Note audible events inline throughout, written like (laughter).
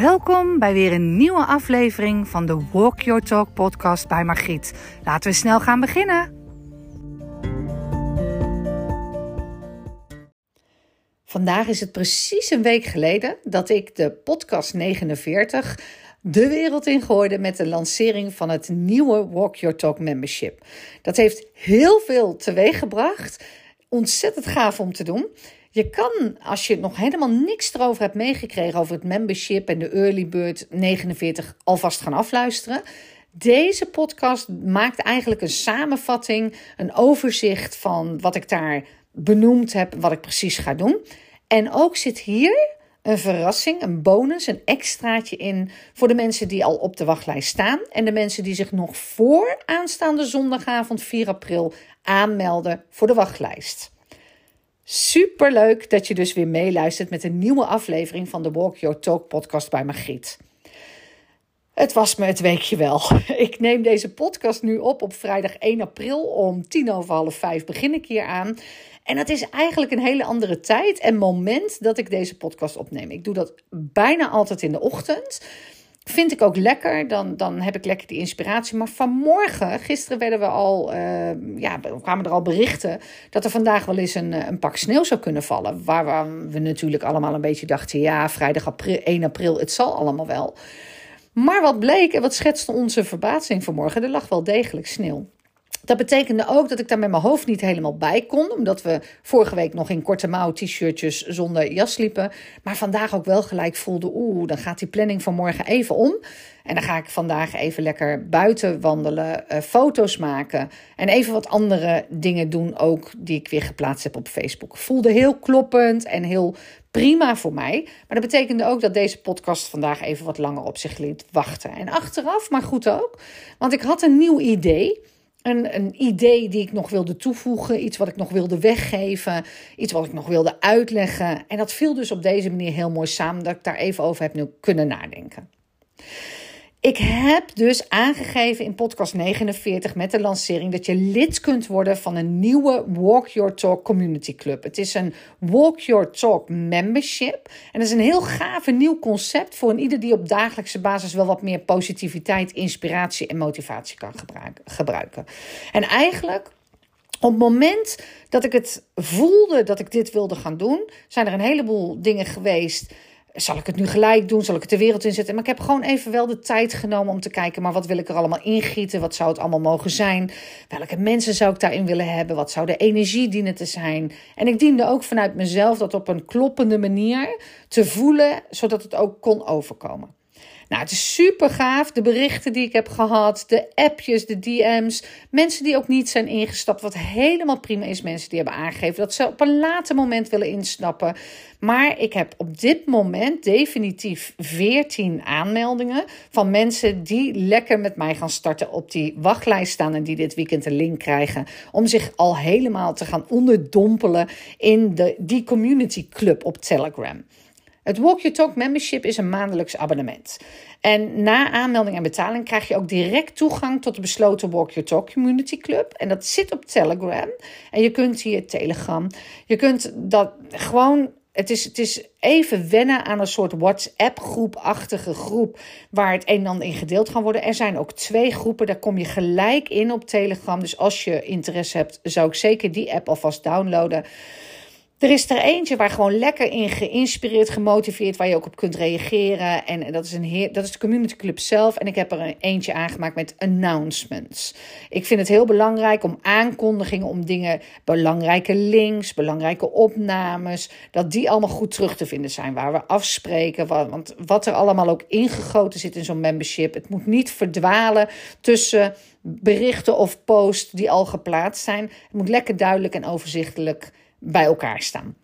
Welkom bij weer een nieuwe aflevering van de Walk Your Talk podcast bij Margriet. Laten we snel gaan beginnen. Vandaag is het precies een week geleden dat ik de podcast 49 de wereld ingooide met de lancering van het nieuwe Walk Your Talk membership. Dat heeft heel veel teweeggebracht. Ontzettend gaaf om te doen. Je kan, als je nog helemaal niks erover hebt meegekregen over het membership en de early bird 49, alvast gaan afluisteren. Deze podcast maakt eigenlijk een samenvatting, een overzicht van wat ik daar benoemd heb, wat ik precies ga doen. En ook zit hier een verrassing, een bonus, een extraatje in voor de mensen die al op de wachtlijst staan en de mensen die zich nog voor aanstaande zondagavond 4 april aanmelden voor de wachtlijst. Super leuk dat je dus weer meeluistert met een nieuwe aflevering van de Walk Your Talk podcast bij Margriet. Het was me het weekje wel. (laughs) Ik neem deze podcast nu op op vrijdag 1 april om tien over half vijf begin ik hier aan. En het is eigenlijk een hele andere tijd en moment dat ik deze podcast opneem. Ik doe dat bijna altijd in de ochtend. Vind ik ook lekker, dan, dan heb ik lekker die inspiratie. Maar vanmorgen, gisteren werden we al, uh, ja, kwamen er al berichten dat er vandaag wel eens een, een pak sneeuw zou kunnen vallen. Waar we natuurlijk allemaal een beetje dachten, ja, vrijdag april, 1 april, het zal allemaal wel. Maar wat bleek en wat schetste onze verbazing vanmorgen, er lag wel degelijk sneeuw. Dat betekende ook dat ik daar met mijn hoofd niet helemaal bij kon. Omdat we vorige week nog in korte mouw t-shirtjes zonder jas liepen. Maar vandaag ook wel gelijk voelde, oeh, dan gaat die planning van morgen even om. En dan ga ik vandaag even lekker buiten wandelen, uh, foto's maken. En even wat andere dingen doen ook die ik weer geplaatst heb op Facebook. Voelde heel kloppend en heel prima voor mij. Maar dat betekende ook dat deze podcast vandaag even wat langer op zich liet wachten. En achteraf, maar goed ook. Want ik had een nieuw idee. Een, een idee die ik nog wilde toevoegen, iets wat ik nog wilde weggeven, iets wat ik nog wilde uitleggen. En dat viel dus op deze manier heel mooi samen dat ik daar even over heb kunnen nadenken. Ik heb dus aangegeven in podcast 49 met de lancering dat je lid kunt worden van een nieuwe Walk Your Talk Community Club. Het is een Walk Your Talk membership. En dat is een heel gaaf nieuw concept voor een ieder die op dagelijkse basis wel wat meer positiviteit, inspiratie en motivatie kan gebruiken. En eigenlijk op het moment dat ik het voelde dat ik dit wilde gaan doen, zijn er een heleboel dingen geweest zal ik het nu gelijk doen? Zal ik het de wereld inzetten? Maar ik heb gewoon even wel de tijd genomen om te kijken, maar wat wil ik er allemaal ingieten? Wat zou het allemaal mogen zijn? Welke mensen zou ik daarin willen hebben? Wat zou de energie dienen te zijn? En ik diende ook vanuit mezelf dat op een kloppende manier te voelen, zodat het ook kon overkomen. Nou, het is super gaaf. De berichten die ik heb gehad, de appjes, de DM's. Mensen die ook niet zijn ingestapt, wat helemaal prima is. Mensen die hebben aangegeven dat ze op een later moment willen instappen. Maar ik heb op dit moment definitief 14 aanmeldingen van mensen die lekker met mij gaan starten op die wachtlijst staan en die dit weekend een link krijgen om zich al helemaal te gaan onderdompelen in de, die community club op Telegram. Het Walk Your Talk membership is een maandelijks abonnement. En na aanmelding en betaling krijg je ook direct toegang tot de besloten Walk Your Talk Community Club. En dat zit op Telegram. En je kunt hier Telegram. Je kunt dat gewoon het is, het is even wennen aan een soort WhatsApp-groepachtige groep waar het een en ander in gedeeld kan worden. Er zijn ook twee groepen, daar kom je gelijk in op Telegram. Dus als je interesse hebt, zou ik zeker die app alvast downloaden. Er is er eentje waar gewoon lekker in geïnspireerd, gemotiveerd, waar je ook op kunt reageren. En dat is, een dat is de Community Club zelf. En ik heb er een eentje aangemaakt met announcements. Ik vind het heel belangrijk om aankondigingen, om dingen, belangrijke links, belangrijke opnames, dat die allemaal goed terug te vinden zijn. Waar we afspreken, want wat er allemaal ook ingegoten zit in zo'n membership. Het moet niet verdwalen tussen berichten of posts die al geplaatst zijn. Het moet lekker duidelijk en overzichtelijk bij elkaar staan.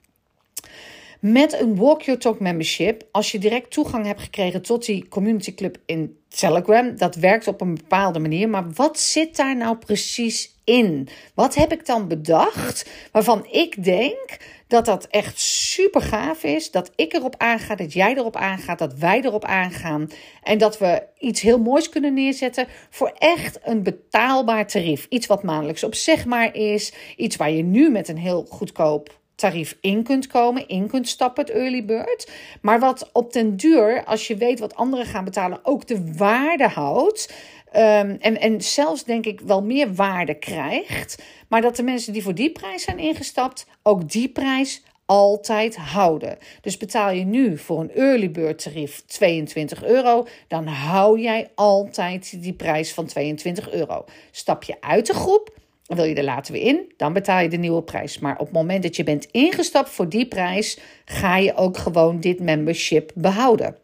Met een Walk Your Talk membership, als je direct toegang hebt gekregen tot die community club in Telegram, dat werkt op een bepaalde manier. Maar wat zit daar nou precies in? Wat heb ik dan bedacht waarvan ik denk dat dat echt super gaaf is? Dat ik erop aanga, dat jij erop aangaat, dat wij erop aangaan. En dat we iets heel moois kunnen neerzetten voor echt een betaalbaar tarief. Iets wat maandelijks op zeg maar is. Iets waar je nu met een heel goedkoop tarief in kunt komen, in kunt stappen, het early bird. Maar wat op den duur, als je weet wat anderen gaan betalen, ook de waarde houdt. Ehm, en, en zelfs denk ik wel meer waarde krijgt. Maar dat de mensen die voor die prijs zijn ingestapt, ook die prijs altijd houden. Dus betaal je nu voor een early bird tarief 22 euro, dan hou jij altijd die prijs van 22 euro. Stap je uit de groep, wil je er later weer in, dan betaal je de nieuwe prijs. Maar op het moment dat je bent ingestapt voor die prijs, ga je ook gewoon dit membership behouden.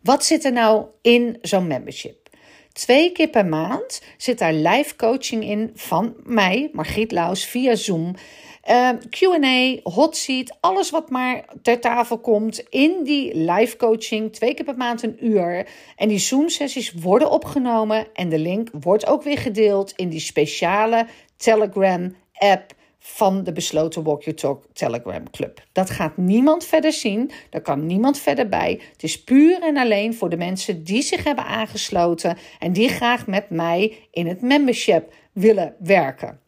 Wat zit er nou in zo'n membership? Twee keer per maand zit daar live coaching in van mij, Margriet Laus, via Zoom. Ehm, QA, hot seat, alles wat maar ter tafel komt in die live coaching. Twee keer per maand een uur. En die Zoom-sessies worden opgenomen en de link wordt ook weer gedeeld in die speciale Telegram-app van de besloten Walk Your Talk Telegram Club. Dat gaat niemand verder zien, daar kan niemand verder bij. Het is puur en alleen voor de mensen die zich hebben aangesloten en die graag met mij in het membership willen werken.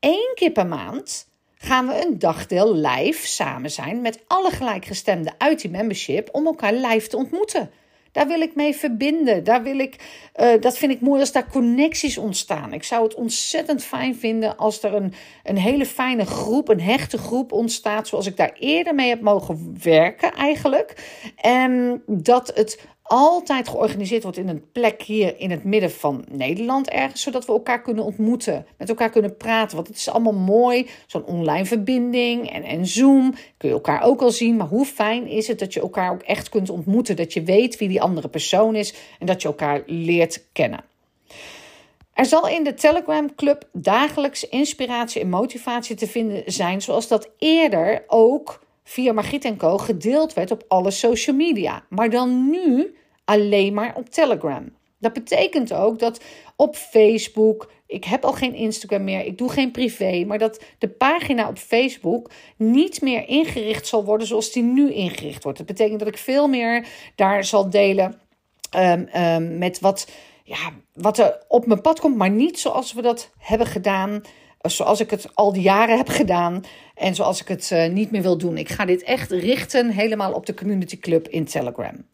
Eén keer per maand gaan we een dagdeel live samen zijn met alle gelijkgestemden uit die membership om elkaar live te ontmoeten. Daar wil ik mee verbinden. Daar wil ik, uh, dat vind ik mooi als daar connecties ontstaan. Ik zou het ontzettend fijn vinden als er een, een hele fijne groep, een hechte groep ontstaat. Zoals ik daar eerder mee heb mogen werken eigenlijk. En dat het altijd georganiseerd wordt in een plek hier in het midden van Nederland ergens, zodat we elkaar kunnen ontmoeten, met elkaar kunnen praten. Want het is allemaal mooi, zo'n online verbinding en, en Zoom, kun je elkaar ook al zien. Maar hoe fijn is het dat je elkaar ook echt kunt ontmoeten, dat je weet wie die andere persoon is en dat je elkaar leert kennen. Er zal in de Telegram Club dagelijks inspiratie en motivatie te vinden zijn, zoals dat eerder ook via Margriet Co. gedeeld werd op alle social media. Maar dan nu alleen maar op Telegram. Dat betekent ook dat op Facebook, ik heb al geen Instagram meer, ik doe geen privé, maar dat de pagina op Facebook niet meer ingericht zal worden zoals die nu ingericht wordt. Dat betekent dat ik veel meer daar zal delen um, met wat, ja, wat er op mijn pad komt, maar niet zoals we dat hebben gedaan zoals ik het al die jaren heb gedaan en zoals ik het uh, niet meer wil doen. Ik ga dit echt richten helemaal op de Community Club in Telegram.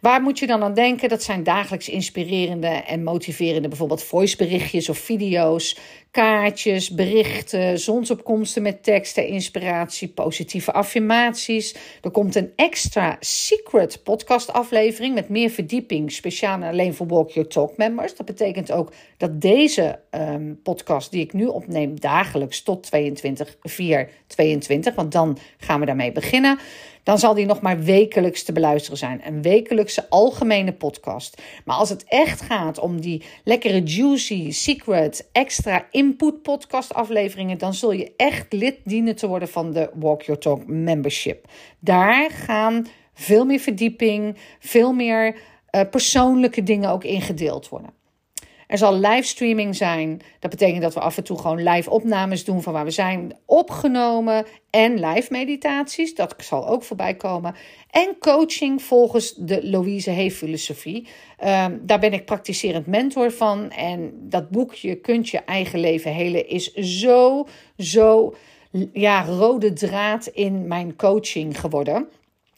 Waar moet je dan aan denken? Dat zijn dagelijks inspirerende en motiverende, bijvoorbeeld voiceberichtjes of video's, kaartjes, berichten, zonsopkomsten met teksten, inspiratie, positieve affirmaties. Er komt een extra secret podcast aflevering met meer verdieping, speciaal alleen voor Walk Your Talk members. Dat betekent ook dat deze um, podcast die ik nu opneem dagelijks tot 22, 4, 22, want dan gaan we daarmee beginnen dan zal die nog maar wekelijks te beluisteren zijn. Een wekelijkse algemene podcast. Maar als het echt gaat om die lekkere juicy, secret, extra input podcast afleveringen, dan zul je echt lid dienen te worden van de Walk Your Talk membership. Daar gaan veel meer verdieping, veel meer uh, persoonlijke dingen ook ingedeeld worden. Er zal livestreaming zijn. Dat betekent dat we af en toe gewoon live opnames doen van waar we zijn opgenomen. En live meditaties, dat zal ook voorbij komen. En coaching volgens de Louise Hay filosofie. Um, daar ben ik praktiserend mentor van. En dat boekje Kunt je eigen leven helen is zo, zo ja, rode draad in mijn coaching geworden.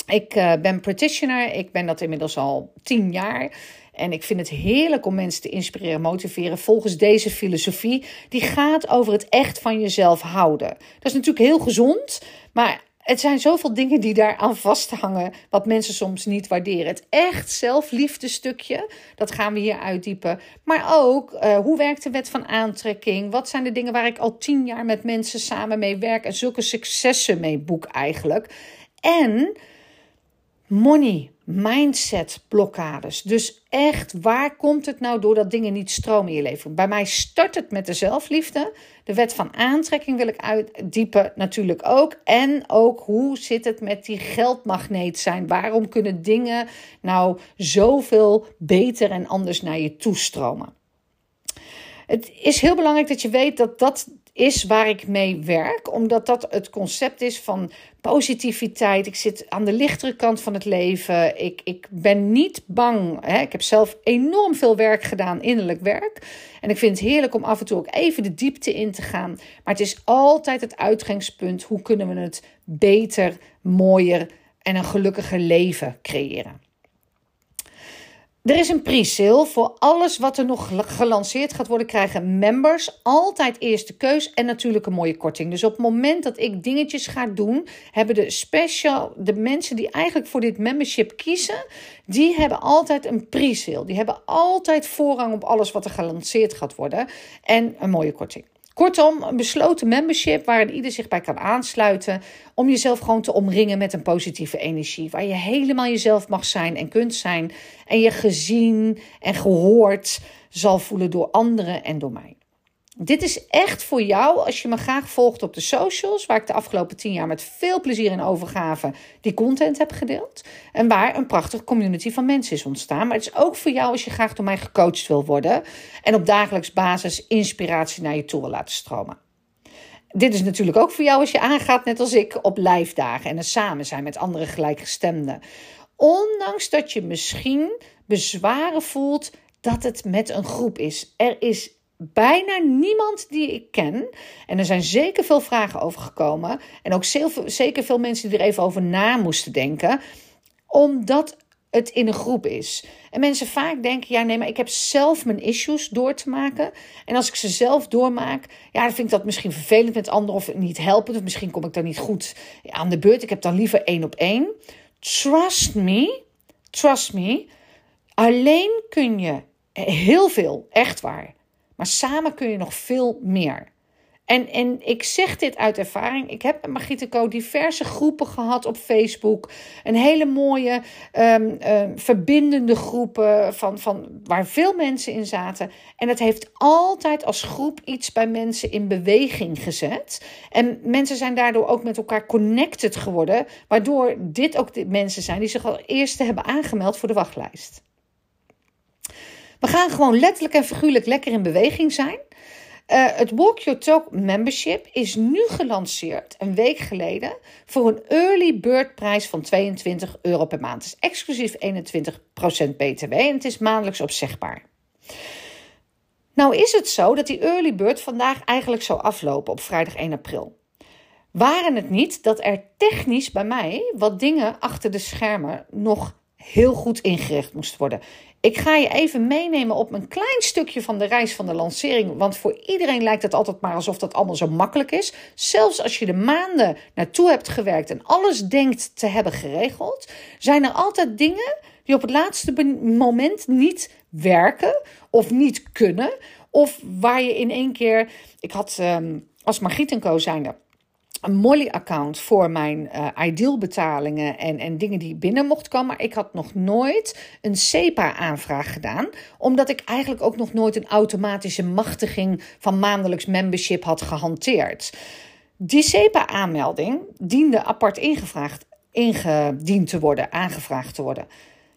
Ik uh, ben practitioner, ik ben dat inmiddels al tien jaar. En ik vind het heerlijk om mensen te inspireren, motiveren volgens deze filosofie. Die gaat over het echt van jezelf houden. Dat is natuurlijk heel gezond, maar het zijn zoveel dingen die daaraan vasthangen, wat mensen soms niet waarderen. Het echt zelfliefde stukje, dat gaan we hier uitdiepen. Maar ook, uh, hoe werkt de wet van aantrekking? Wat zijn de dingen waar ik al tien jaar met mensen samen mee werk en zulke successen mee boek eigenlijk? En money, mindset blokkades. Dus echt, waar komt het nou door dat dingen niet stromen in je leven? Bij mij start het met de zelfliefde. De wet van aantrekking wil ik uitdiepen natuurlijk ook. En ook hoe zit het met die geldmagneet zijn? Waarom kunnen dingen nou zoveel beter en anders naar je toestromen? Het is heel belangrijk dat je weet dat dat is waar ik mee werk, omdat dat het concept is van positiviteit. Ik zit aan de lichtere kant van het leven. Ik, ik ben niet bang. Hè? Ik heb zelf enorm veel werk gedaan, innerlijk werk. En ik vind het heerlijk om af en toe ook even de diepte in te gaan. Maar het is altijd het uitgangspunt: hoe kunnen we het beter, mooier en een gelukkiger leven creëren? Er is een pre-sale voor alles wat er nog gelanceerd gaat worden. Krijgen members altijd eerste keus en natuurlijk een mooie korting. Dus op het moment dat ik dingetjes ga doen, hebben de special, de mensen die eigenlijk voor dit membership kiezen, die hebben altijd een pre-sale. Die hebben altijd voorrang op alles wat er gelanceerd gaat worden en een mooie korting. Kortom, een besloten membership waarin ieder zich bij kan aansluiten. Om jezelf gewoon te omringen met een positieve energie. Waar je helemaal jezelf mag zijn en kunt zijn. En je gezien en gehoord zal voelen door anderen en door mij. Dit is echt voor jou als je me graag volgt op de socials, waar ik de afgelopen tien jaar met veel plezier en overgave die content heb gedeeld. En waar een prachtige community van mensen is ontstaan. Maar het is ook voor jou als je graag door mij gecoacht wil worden en op dagelijks basis inspiratie naar je toe wil laten stromen. Dit is natuurlijk ook voor jou als je aangaat, net als ik, op live dagen en er samen zijn met andere gelijkgestemden. Ondanks dat je misschien bezwaren voelt dat het met een groep is. Er is bijna niemand die ik ken. En er zijn zeker veel vragen over gekomen. En ook zeker veel mensen die er even over na moesten denken. Omdat het in een groep is. En mensen vaak denken: ja, nee, maar ik heb zelf mijn issues door te maken. En als ik ze zelf doormaak, ja, dan vind ik dat misschien vervelend met anderen of niet helpend. Of misschien kom ik dan niet goed aan de beurt. Ik heb dan liever één op één. Trust me, trust me. Alleen kun je heel veel, echt waar. Maar samen kun je nog veel meer. En, en ik zeg dit uit ervaring. Ik heb met Margriete Co diverse groepen gehad op Facebook. Een hele mooie um, verbindende groepen van, van, waar veel mensen in zaten. En het heeft altijd als groep iets bij mensen in beweging gezet. En mensen zijn daardoor ook met elkaar connected geworden. Waardoor dit ook de mensen zijn die zich al eerst hebben aangemeld voor de wachtlijst. We gaan gewoon letterlijk en figuurlijk lekker in beweging zijn. Uh, het Walk Your Talk membership is nu gelanceerd, een week geleden, voor een early bird prijs van 22 euro per maand. Dus exclusief 21% BTW en het is maandelijks opzegbaar. Nou is het zo dat die early bird vandaag eigenlijk zou aflopen op vrijdag 1 april. Waren het niet dat er technisch bij mij wat dingen achter de schermen nog heel goed ingericht moest worden. Ik ga je even meenemen op een klein stukje van de reis van de lancering. Want voor iedereen lijkt het altijd maar alsof dat allemaal zo makkelijk is. Zelfs als je de maanden naartoe hebt gewerkt en alles denkt te hebben geregeld, zijn er altijd dingen die op het laatste moment niet werken of niet kunnen. Of waar je in één keer. Ik had um, als Margriet en Co. zijnde een Molly-account voor mijn uh, ideal betalingen en, en dingen die binnen mocht komen. Maar ik had nog nooit een SEPA-aanvraag gedaan, omdat ik eigenlijk ook nog nooit een automatische machtiging van maandelijks membership had gehanteerd. Die SEPA-aanmelding diende apart ingevraagd, ingediend te worden, aangevraagd te worden.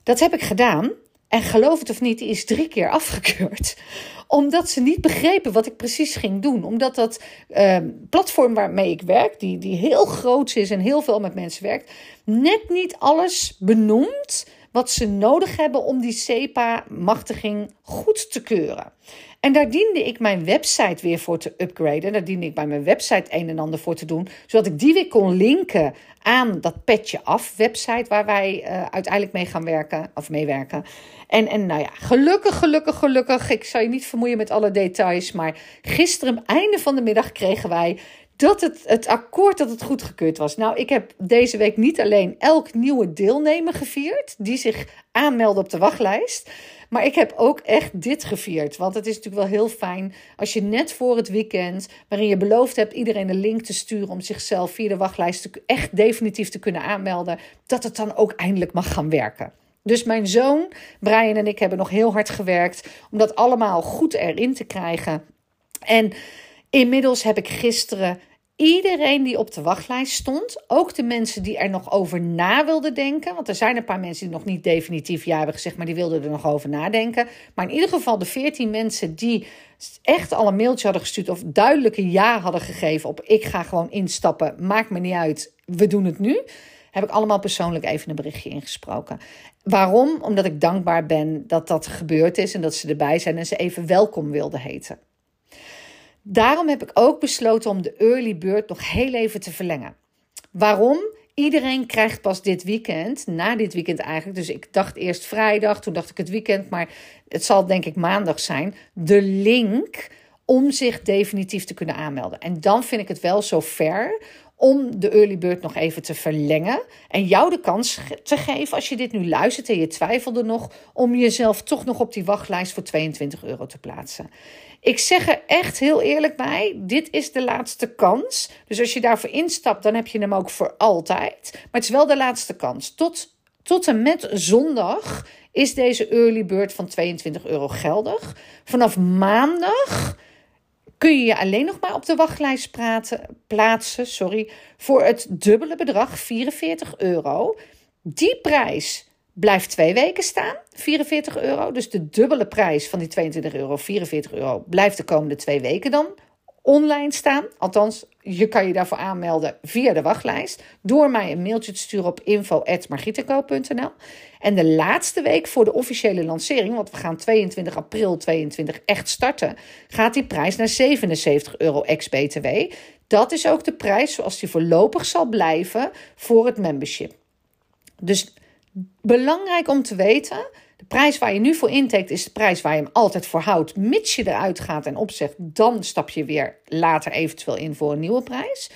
Dat heb ik gedaan. En geloof het of niet, die is drie keer afgekeurd (laughs) omdat ze niet begrepen wat ik precies ging doen. Omdat dat uh, platform waarmee ik werk, die, die heel groot is en heel veel met mensen werkt, net niet alles benoemt wat ze nodig hebben om die SEPA-machtiging goed te keuren. En daar diende ik mijn website weer voor te upgraden. Daar diende ik bij mijn website een en ander voor te doen. Zodat ik die weer kon linken aan dat petje af website waar wij uh, uiteindelijk mee gaan werken of meewerken. En, en nou ja, gelukkig, gelukkig, gelukkig. Ik zal je niet vermoeien met alle details. Maar gisteren, einde van de middag, kregen wij dat het, het akkoord dat het goedgekeurd was. Nou, ik heb deze week niet alleen elk nieuwe deelnemer gevierd die zich aanmeldde op de wachtlijst. Maar ik heb ook echt dit gevierd. Want het is natuurlijk wel heel fijn als je net voor het weekend, waarin je beloofd hebt iedereen een link te sturen om zichzelf via de wachtlijst echt definitief te kunnen aanmelden, dat het dan ook eindelijk mag gaan werken. Dus mijn zoon, Brian en ik hebben nog heel hard gewerkt om dat allemaal goed erin te krijgen. En inmiddels heb ik gisteren iedereen die op de wachtlijst stond, ook de mensen die er nog over na wilden denken, want er zijn een paar mensen die nog niet definitief ja hebben gezegd, maar die wilden er nog over nadenken. Maar in ieder geval de 14 mensen die echt al een mailtje hadden gestuurd of duidelijke ja hadden gegeven op ik ga gewoon instappen, maakt me niet uit, we doen het nu heb ik allemaal persoonlijk even een berichtje ingesproken. Waarom? Omdat ik dankbaar ben dat dat gebeurd is en dat ze erbij zijn en ze even welkom wilden heten. Daarom heb ik ook besloten om de early bird nog heel even te verlengen. Waarom? Iedereen krijgt pas dit weekend, na dit weekend eigenlijk. Dus ik dacht eerst vrijdag, toen dacht ik het weekend, maar het zal denk ik maandag zijn. De link om zich definitief te kunnen aanmelden. En dan vind ik het wel zo fair om de early bird nog even te verlengen. En jou de kans te geven, als je dit nu luistert en je twijfelde nog, om jezelf toch nog op die wachtlijst voor 22 euro te plaatsen. Ik zeg er echt heel eerlijk bij: dit is de laatste kans. Dus als je daarvoor instapt, dan heb je hem ook voor altijd. Maar het is wel de laatste kans. Tot, tot en met zondag is deze early bird van 22 euro geldig. Vanaf maandag kun je je alleen nog maar op de wachtlijst praten, plaatsen sorry, voor het dubbele bedrag 44 euro. Die prijs blijft twee weken staan, 44 euro. Dus de dubbele prijs van die 22 euro, 44 euro, blijft de komende twee weken dan online staan. Althans, je kan je daarvoor aanmelden via de wachtlijst. Door mij een mailtje te sturen op info.margietenko.nl. En de laatste week voor de officiële lancering, want we gaan 22 april 22 echt starten, gaat die prijs naar 77 euro ex-BTW. Dat is ook de prijs zoals die voorlopig zal blijven voor het membership. Dus belangrijk om te weten de prijs waar je nu voor intekent is de prijs waar je hem altijd voor houdt. Mits je eruit gaat en opzegt, dan stap je weer later eventueel in voor een nieuwe prijs.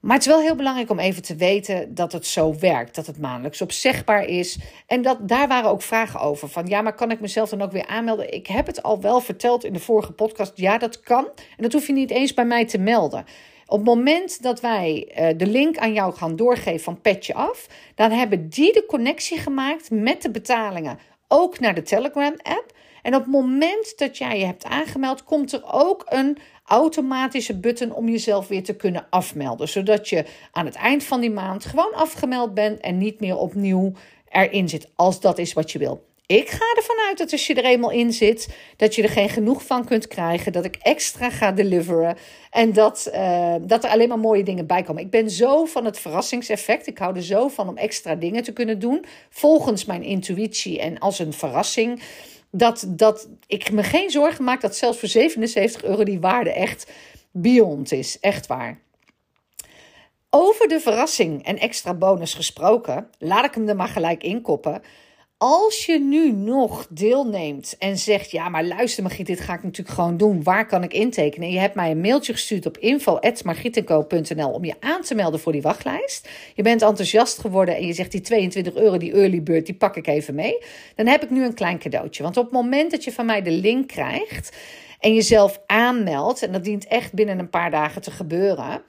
Maar het is wel heel belangrijk om even te weten dat het zo werkt. Dat het maandelijks opzegbaar is. En dat, daar waren ook vragen over. Van ja, maar kan ik mezelf dan ook weer aanmelden? Ik heb het al wel verteld in de vorige podcast. Ja, dat kan. En dat hoef je niet eens bij mij te melden. Op het moment dat wij uh, de link aan jou gaan doorgeven van Petje Af, dan hebben die de connectie gemaakt met de betalingen ook naar de Telegram-app. En op het moment dat jij je hebt aangemeld, komt er ook een automatische button om jezelf weer te kunnen afmelden. Zodat je aan het eind van die maand gewoon afgemeld bent en niet meer opnieuw erin zit, als dat is wat je wil. Ik ga ervan uit dat als je er eenmaal in zit, dat je er geen genoeg van kunt krijgen. Dat ik extra ga deliveren. En dat, uh, dat er alleen maar mooie dingen bij komen. Ik ben zo van het verrassingseffect. Ik hou er zo van om extra dingen te kunnen doen. Volgens mijn intuïtie en als een verrassing. Dat, dat ik me geen zorgen maak dat zelfs voor 77 euro die waarde echt beyond is. Echt waar. Over de verrassing en extra bonus gesproken, laat ik hem er maar gelijk inkoppen. Als je nu nog deelneemt en zegt: Ja, maar luister, Margriet, dit ga ik natuurlijk gewoon doen. Waar kan ik intekenen? En je hebt mij een mailtje gestuurd op info.margrietenco.nl om je aan te melden voor die wachtlijst. Je bent enthousiast geworden en je zegt: Die 22 euro, die early bird, die pak ik even mee. Dan heb ik nu een klein cadeautje. Want op het moment dat je van mij de link krijgt en jezelf aanmeldt, en dat dient echt binnen een paar dagen te gebeuren,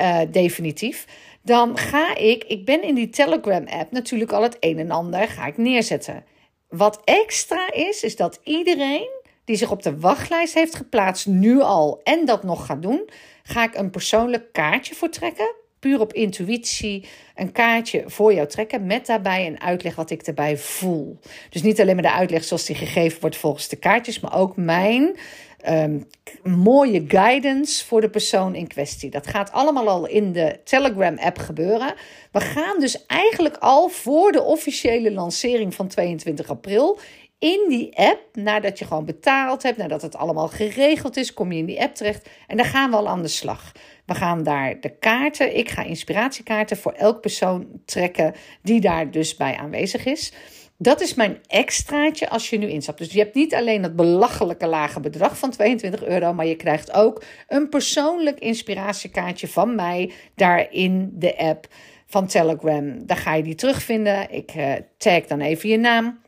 uh, definitief dan ga ik, ik ben in die Telegram-app natuurlijk al het een en ander ga ik neerzetten. Wat extra is, is dat iedereen die zich op de wachtlijst heeft geplaatst, nu al en dat nog gaat doen, ga ik een persoonlijk kaartje voor trekken. Puur op intuïtie, een kaartje voor jou trekken. Met daarbij een uitleg wat ik erbij voel. Dus niet alleen maar de uitleg zoals die gegeven wordt volgens de kaartjes, maar ook mijn um, mooie guidance voor de persoon in kwestie. Dat gaat allemaal al in de Telegram-app gebeuren. We gaan dus eigenlijk al voor de officiële lancering van 22 april in die app, nadat je gewoon betaald hebt, nadat het allemaal geregeld is, kom je in die app terecht en dan gaan we al aan de slag. We gaan daar de kaarten, ik ga inspiratiekaarten voor elk persoon trekken die daar dus bij aanwezig is. Dat is mijn extraatje als je nu instapt. Dus je hebt niet alleen dat belachelijke lage bedrag van 22 euro, maar je krijgt ook een persoonlijk inspiratiekaartje van mij daar in de app van Telegram. Daar ga je die terugvinden. Ik uh, tag dan even je naam.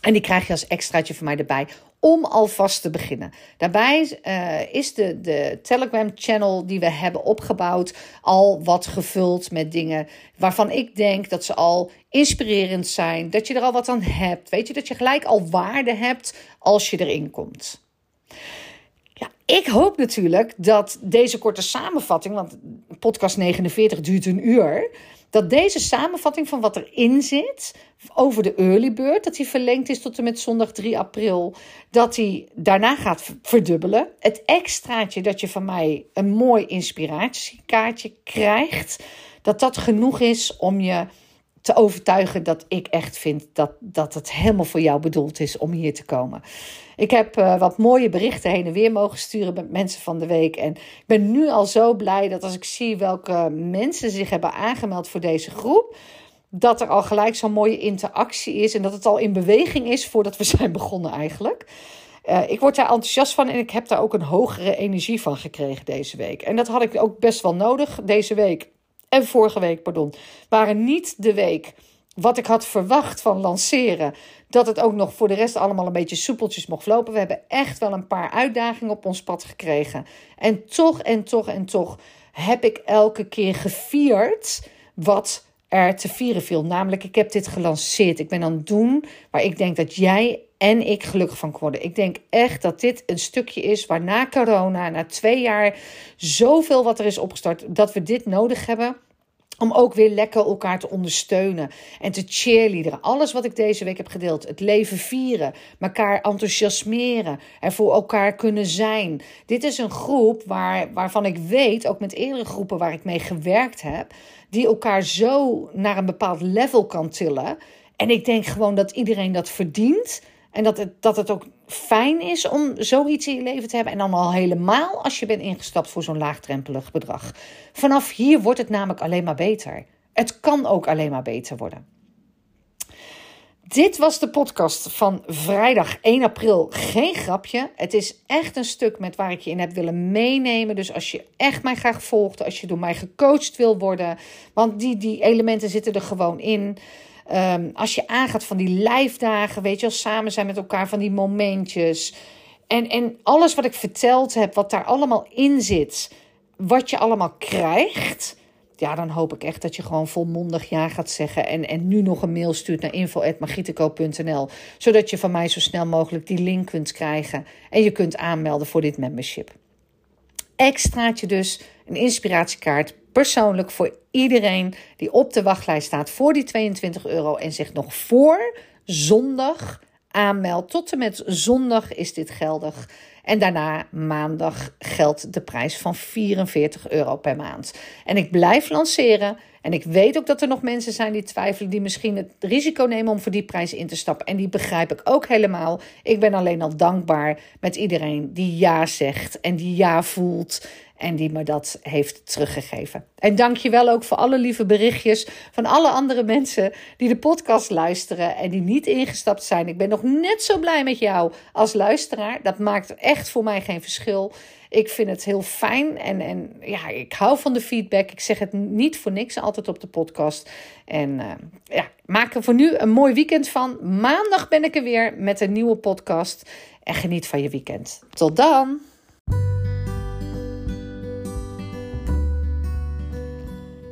En die krijg je als extraatje van mij erbij om alvast te beginnen. Daarbij uh, is de, de Telegram-channel die we hebben opgebouwd al wat gevuld met dingen waarvan ik denk dat ze al inspirerend zijn, dat je er al wat aan hebt. Weet je, dat je gelijk al waarde hebt als je erin komt. Ja, ik hoop natuurlijk dat deze korte samenvatting, want podcast 49 duurt een uur, dat deze samenvatting van wat erin zit over de early bird, dat die verlengd is tot en met zondag 3 april, dat die daarna gaat verdubbelen. Het extraatje dat je van mij een mooi inspiratiekaartje krijgt, dat dat genoeg is om je te overtuigen dat ik echt vind dat, dat het helemaal voor jou bedoeld is om hier te komen. Ik heb uh, wat mooie berichten heen en weer mogen sturen met mensen van de week. En ik ben nu al zo blij dat als ik zie welke mensen zich hebben aangemeld voor deze groep, dat er al gelijk zo'n mooie interactie is en dat het al in beweging is voordat we (laughs) zijn begonnen eigenlijk. Uh, ik word daar enthousiast van en ik heb daar ook een hogere energie van gekregen deze week. En dat had ik ook best wel nodig deze week en vorige week, pardon, waren niet de week wat ik had verwacht van lanceren. Dat het ook nog voor de rest allemaal een beetje soepeltjes mocht lopen. We hebben echt wel een paar uitdagingen op ons pad gekregen. En toch en toch en toch heb ik elke keer gevierd wat er te vieren viel. Namelijk, ik heb dit gelanceerd. Ik ben aan het doen waar ik denk dat jij en ik gelukkig van worden. Ik denk echt dat dit een stukje is waar na corona, na twee jaar, zoveel wat er is opgestart, dat we dit nodig hebben. Om ook weer lekker elkaar te ondersteunen en te cheerleaderen. Alles wat ik deze week heb gedeeld. Het leven vieren. Elkaar enthousiasmeren. Er voor elkaar kunnen zijn. Dit is een groep waar, waarvan ik weet, ook met eerdere groepen waar ik mee gewerkt heb. Die elkaar zo naar een bepaald level kan tillen. En ik denk gewoon dat iedereen dat verdient. En dat het, dat het ook fijn is om zoiets in je leven te hebben. En dan al helemaal als je bent ingestapt voor zo'n laagdrempelig bedrag. Vanaf hier wordt het namelijk alleen maar beter. Het kan ook alleen maar beter worden. Dit was de podcast van vrijdag 1 april. Geen grapje. Het is echt een stuk met waar ik je in heb willen meenemen. Dus als je echt mij graag volgt, als je door mij gecoacht wil worden, want die, die elementen zitten er gewoon in. Um, als je aangaat van die lijfdagen, weet je wel, samen zijn met elkaar, van die momentjes. En, en alles wat ik verteld heb, wat daar allemaal in zit, wat je allemaal krijgt. Ja, dan hoop ik echt dat je gewoon volmondig ja gaat zeggen. En, en nu nog een mail stuurt naar info.magiteco.nl. Zodat je van mij zo snel mogelijk die link kunt krijgen. En je kunt aanmelden voor dit membership. Extraatje dus, een inspiratiekaart persoonlijk voor iedereen die op de wachtlijst staat voor die 22 euro en zich nog voor zondag aanmeldt. Tot en met zondag is dit geldig. En daarna maandag geldt de prijs van 44 euro per maand. En ik blijf lanceren. En ik weet ook dat er nog mensen zijn die twijfelen, die misschien het risico nemen om voor die prijs in te stappen. En die begrijp ik ook helemaal. Ik ben alleen al dankbaar met iedereen die ja zegt en die ja voelt en die me dat heeft teruggegeven. En dank je wel ook voor alle lieve berichtjes van alle andere mensen die de podcast luisteren en die niet ingestapt zijn. Ik ben nog net zo blij met jou als luisteraar. Dat maakt echt voor mij geen verschil. Ik vind het heel fijn en, en ja, ik hou van de feedback. Ik zeg het niet voor niks altijd op de podcast. En uh, ja, maak er voor nu een mooi weekend van. Maandag ben ik er weer met een nieuwe podcast. En geniet van je weekend. Tot dan!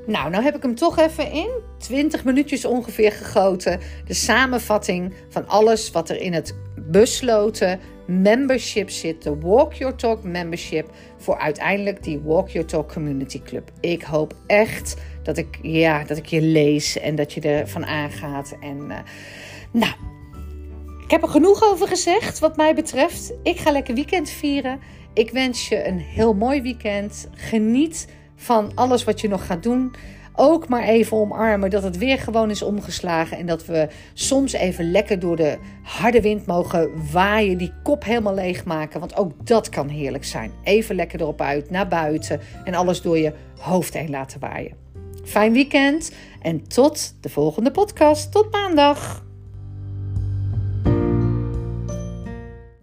Nou, nou heb ik hem toch even in 20 minuutjes ongeveer gegoten. De samenvatting van alles wat er in het besloten membership zit. De Walk Your Talk membership. Voor uiteindelijk die Walk Your Talk Community Club. Ik hoop echt dat ik, ja, dat ik je lees en dat je ervan aangaat. En uh, nou, ik heb er genoeg over gezegd wat mij betreft. Ik ga lekker weekend vieren. Ik wens je een heel mooi weekend. Geniet van alles wat je nog gaat doen. Ook maar even omarmen dat het weer gewoon is omgeslagen. En dat we soms even lekker door de harde wind mogen waaien. Die kop helemaal leegmaken. Want ook dat kan heerlijk zijn. Even lekker erop uit, naar buiten. En alles door je hoofd heen laten waaien. Fijn weekend en tot de volgende podcast. Tot maandag.